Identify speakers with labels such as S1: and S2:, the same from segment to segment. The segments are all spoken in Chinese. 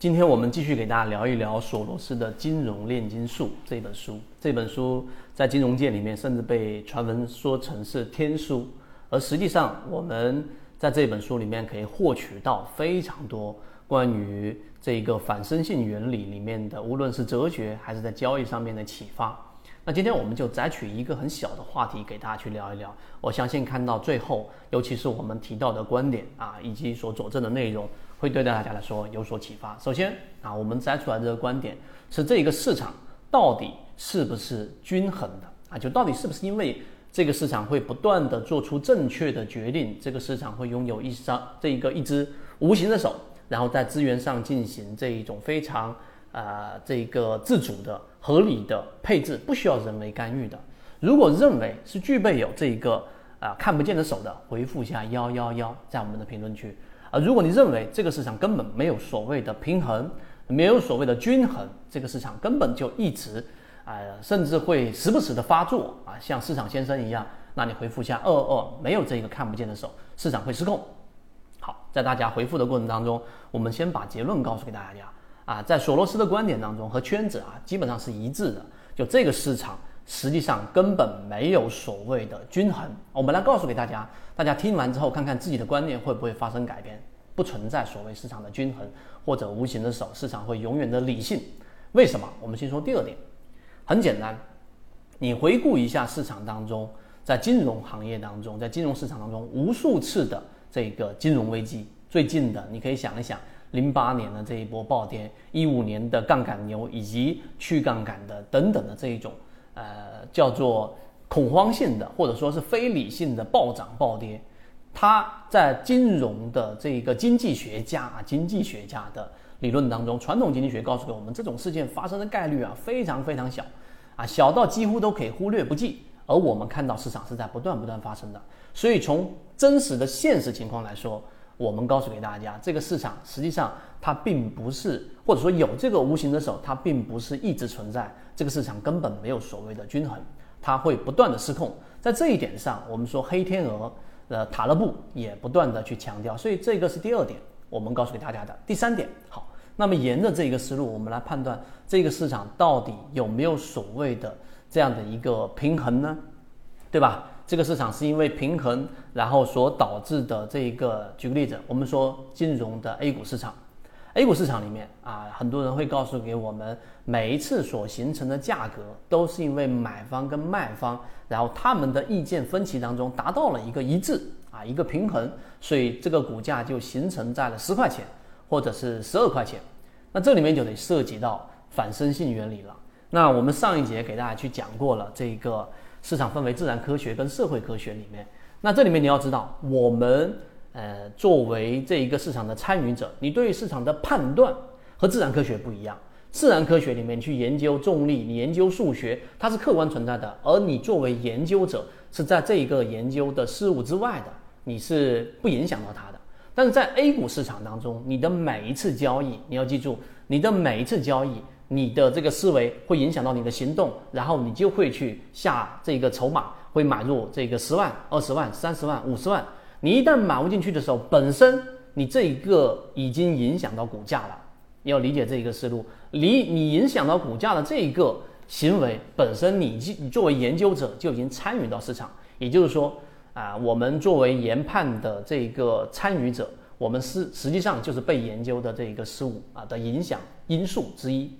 S1: 今天我们继续给大家聊一聊索罗斯的《金融炼金术》这本书。这本书在金融界里面甚至被传闻说成是天书，而实际上我们在这本书里面可以获取到非常多关于这个反身性原理里面的，无论是哲学还是在交易上面的启发。那今天我们就摘取一个很小的话题给大家去聊一聊。我相信看到最后，尤其是我们提到的观点啊，以及所佐证的内容。会对大家来说有所启发。首先啊，我们摘出来这个观点是这个市场到底是不是均衡的啊？就到底是不是因为这个市场会不断的做出正确的决定，这个市场会拥有一张这一个一只无形的手，然后在资源上进行这一种非常呃这个自主的合理的配置，不需要人为干预的。如果认为是具备有这一个啊看不见的手的，回复一下幺幺幺，在我们的评论区。啊如果你认为这个市场根本没有所谓的平衡，没有所谓的均衡，这个市场根本就一直，啊，甚至会时不时的发作啊，像市场先生一样，那你回复一下二二，没有这个看不见的手，市场会失控。好，在大家回复的过程当中，我们先把结论告诉给大家啊，在索罗斯的观点当中和圈子啊基本上是一致的，就这个市场。实际上根本没有所谓的均衡。我们来告诉给大家，大家听完之后看看自己的观念会不会发生改变。不存在所谓市场的均衡或者无形的手，市场会永远的理性。为什么？我们先说第二点，很简单，你回顾一下市场当中，在金融行业当中，在金融市场当中，无数次的这个金融危机，最近的你可以想一想，零八年的这一波暴跌，一五年的杠杆牛以及去杠杆的等等的这一种。呃，叫做恐慌性的，或者说是非理性的暴涨暴跌，它在金融的这个经济学家啊，经济学家的理论当中，传统经济学告诉给我们，这种事件发生的概率啊非常非常小，啊小到几乎都可以忽略不计。而我们看到市场是在不断不断发生的，所以从真实的现实情况来说。我们告诉给大家，这个市场实际上它并不是，或者说有这个无形的手，它并不是一直存在。这个市场根本没有所谓的均衡，它会不断的失控。在这一点上，我们说黑天鹅，呃，塔勒布也不断的去强调。所以这个是第二点，我们告诉给大家的。第三点，好，那么沿着这个思路，我们来判断这个市场到底有没有所谓的这样的一个平衡呢？对吧？这个市场是因为平衡，然后所导致的这一个。举个例子，我们说金融的 A 股市场，A 股市场里面啊，很多人会告诉给我们，每一次所形成的价格都是因为买方跟卖方，然后他们的意见分歧当中达到了一个一致啊，一个平衡，所以这个股价就形成在了十块钱或者是十二块钱。那这里面就得涉及到反身性原理了。那我们上一节给大家去讲过了这个。市场分为自然科学跟社会科学里面，那这里面你要知道，我们呃作为这一个市场的参与者，你对于市场的判断和自然科学不一样。自然科学里面去研究重力，你研究数学，它是客观存在的，而你作为研究者是在这一个研究的事物之外的，你是不影响到它的。但是在 A 股市场当中，你的每一次交易，你要记住，你的每一次交易。你的这个思维会影响到你的行动，然后你就会去下这个筹码，会买入这个十万、二十万、三十万、五十万。你一旦买入进去的时候，本身你这一个已经影响到股价了。你要理解这一个思路，你你影响到股价的这一个行为本身，你你作为研究者就已经参与到市场。也就是说啊，我们作为研判的这个参与者，我们是实际上就是被研究的这一个事物啊的影响因素之一。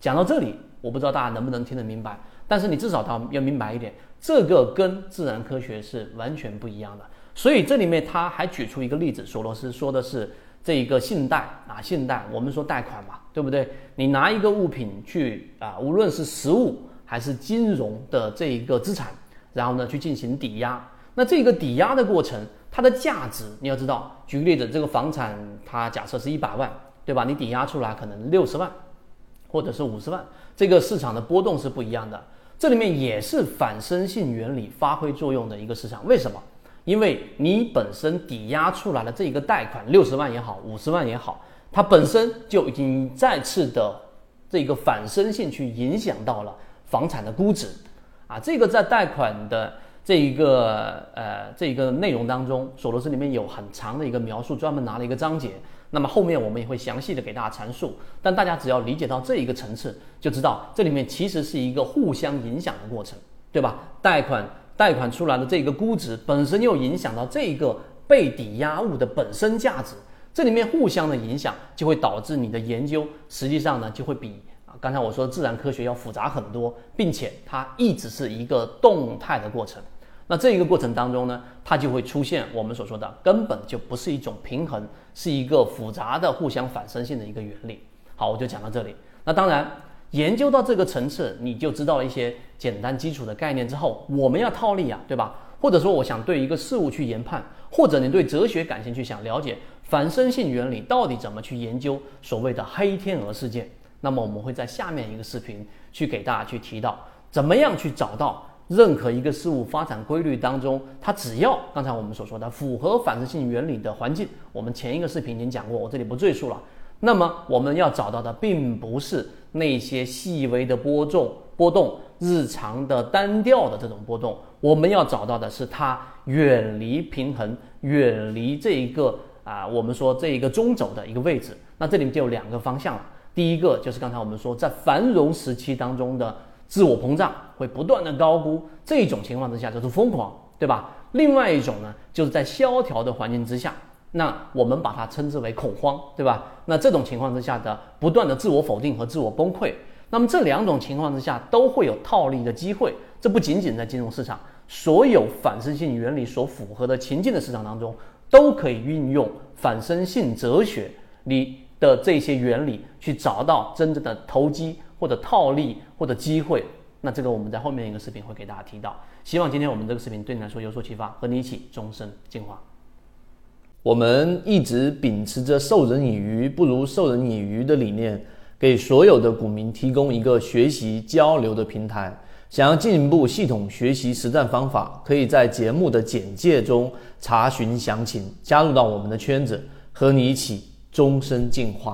S1: 讲到这里，我不知道大家能不能听得明白，但是你至少要要明白一点，这个跟自然科学是完全不一样的。所以这里面他还举出一个例子，索罗斯说的是这一个信贷啊，信贷，我们说贷款嘛，对不对？你拿一个物品去啊，无论是实物还是金融的这一个资产，然后呢去进行抵押，那这个抵押的过程，它的价值你要知道，举个例子，这个房产它假设是一百万，对吧？你抵押出来可能六十万。或者是五十万，这个市场的波动是不一样的。这里面也是反身性原理发挥作用的一个市场。为什么？因为你本身抵押出来的这一个贷款六十万也好，五十万也好，它本身就已经再次的这个反身性去影响到了房产的估值啊。这个在贷款的这一个呃这一个内容当中，索罗斯里面有很长的一个描述，专门拿了一个章节。那么后面我们也会详细的给大家阐述。但大家只要理解到这一个层次，就知道这里面其实是一个互相影响的过程，对吧？贷款贷款出来的这个估值本身又影响到这个被抵押物的本身价值，这里面互相的影响就会导致你的研究实际上呢就会比啊刚才我说自然科学要复杂很多，并且它一直是一个动态的过程。那这一个过程当中呢，它就会出现我们所说的根本就不是一种平衡，是一个复杂的互相反身性的一个原理。好，我就讲到这里。那当然，研究到这个层次，你就知道了一些简单基础的概念之后，我们要套利啊，对吧？或者说，我想对一个事物去研判，或者你对哲学感兴趣，想了解反身性原理到底怎么去研究所谓的黑天鹅事件，那么我们会在下面一个视频去给大家去提到，怎么样去找到。任何一个事物发展规律当中，它只要刚才我们所说的符合反射性原理的环境，我们前一个视频已经讲过，我这里不赘述了。那么我们要找到的并不是那些细微的波动、波动、日常的单调的这种波动，我们要找到的是它远离平衡、远离这一个啊，我们说这一个中轴的一个位置。那这里面就有两个方向了，第一个就是刚才我们说在繁荣时期当中的。自我膨胀会不断的高估，这种情况之下就是疯狂，对吧？另外一种呢，就是在萧条的环境之下，那我们把它称之为恐慌，对吧？那这种情况之下的不断的自我否定和自我崩溃，那么这两种情况之下都会有套利的机会。这不仅仅在金融市场，所有反身性原理所符合的情境的市场当中，都可以运用反身性哲学里的这些原理去找到真正的投机。或者套利或者机会，那这个我们在后面一个视频会给大家提到。希望今天我们这个视频对你来说有所启发，和你一起终身进化。
S2: 我们一直秉持着授人以鱼不如授人以渔的理念，给所有的股民提供一个学习交流的平台。想要进一步系统学习实战方法，可以在节目的简介中查询详情，加入到我们的圈子，和你一起终身进化。